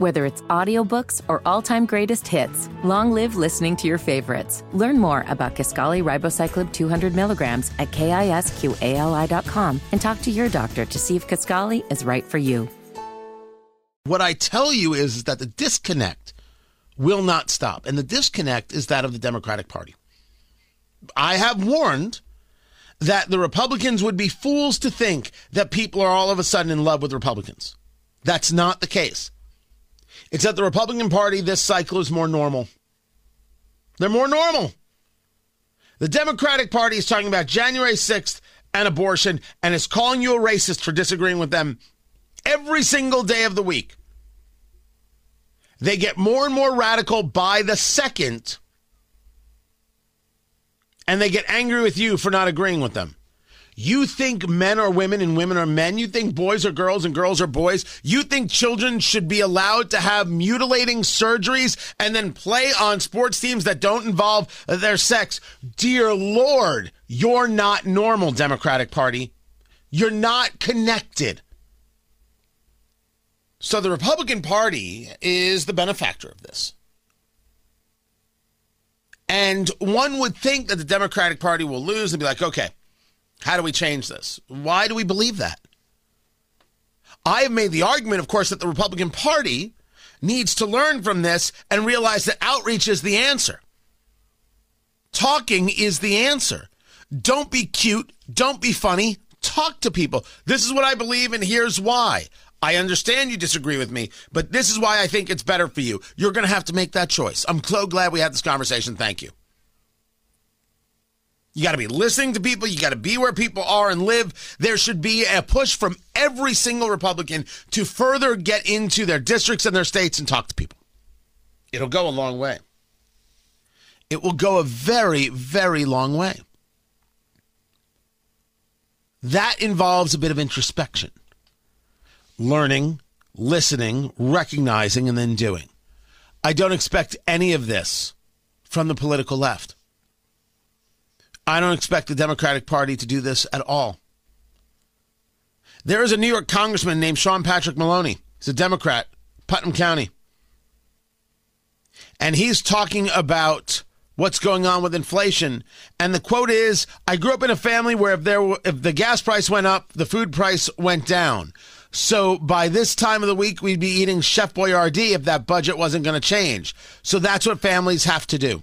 Whether it's audiobooks or all-time greatest hits, long live listening to your favorites. Learn more about Kisqali Ribociclib 200 milligrams at kisqali.com and talk to your doctor to see if Kisqali is right for you. What I tell you is that the disconnect will not stop, and the disconnect is that of the Democratic Party. I have warned that the Republicans would be fools to think that people are all of a sudden in love with Republicans. That's not the case. It's that the Republican Party this cycle is more normal. They're more normal. The Democratic Party is talking about January 6th and abortion and is calling you a racist for disagreeing with them every single day of the week. They get more and more radical by the second, and they get angry with you for not agreeing with them. You think men are women and women are men. You think boys are girls and girls are boys. You think children should be allowed to have mutilating surgeries and then play on sports teams that don't involve their sex. Dear Lord, you're not normal, Democratic Party. You're not connected. So the Republican Party is the benefactor of this. And one would think that the Democratic Party will lose and be like, okay, how do we change this? Why do we believe that? I have made the argument, of course, that the Republican Party needs to learn from this and realize that outreach is the answer. Talking is the answer. Don't be cute. Don't be funny. Talk to people. This is what I believe, and here's why. I understand you disagree with me, but this is why I think it's better for you. You're going to have to make that choice. I'm so glad we had this conversation. Thank you. You got to be listening to people. You got to be where people are and live. There should be a push from every single Republican to further get into their districts and their states and talk to people. It'll go a long way. It will go a very, very long way. That involves a bit of introspection, learning, listening, recognizing, and then doing. I don't expect any of this from the political left. I don't expect the Democratic Party to do this at all. There is a New York congressman named Sean Patrick Maloney. He's a Democrat, Putnam County. And he's talking about what's going on with inflation. And the quote is I grew up in a family where if there were, if the gas price went up, the food price went down. So by this time of the week, we'd be eating Chef Boyardee if that budget wasn't going to change. So that's what families have to do.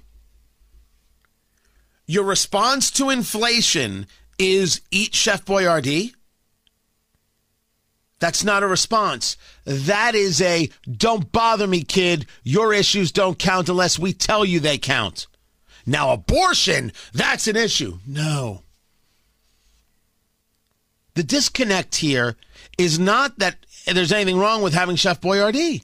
Your response to inflation is eat Chef Boyardee? That's not a response. That is a don't bother me, kid. Your issues don't count unless we tell you they count. Now, abortion, that's an issue. No. The disconnect here is not that there's anything wrong with having Chef Boyardee.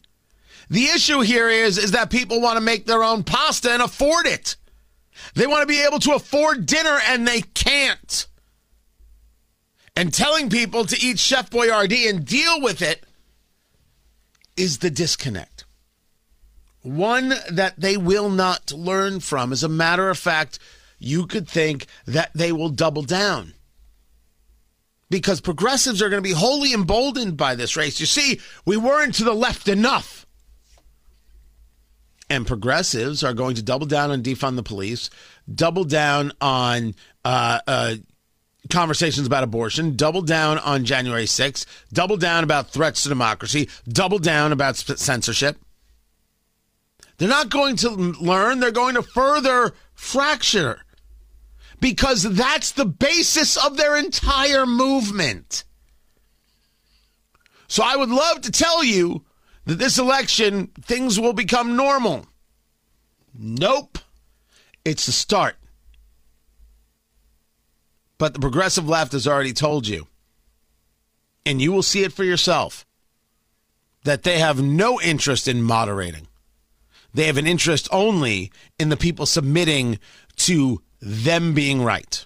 The issue here is, is that people want to make their own pasta and afford it. They want to be able to afford dinner and they can't. And telling people to eat Chef Boyardee and deal with it is the disconnect. One that they will not learn from. As a matter of fact, you could think that they will double down. Because progressives are going to be wholly emboldened by this race. You see, we weren't to the left enough. And progressives are going to double down on defund the police, double down on uh, uh, conversations about abortion, double down on January 6th, double down about threats to democracy, double down about censorship. They're not going to learn, they're going to further fracture because that's the basis of their entire movement. So I would love to tell you that this election, things will become normal. Nope. It's the start. But the progressive left has already told you, and you will see it for yourself, that they have no interest in moderating. They have an interest only in the people submitting to them being right.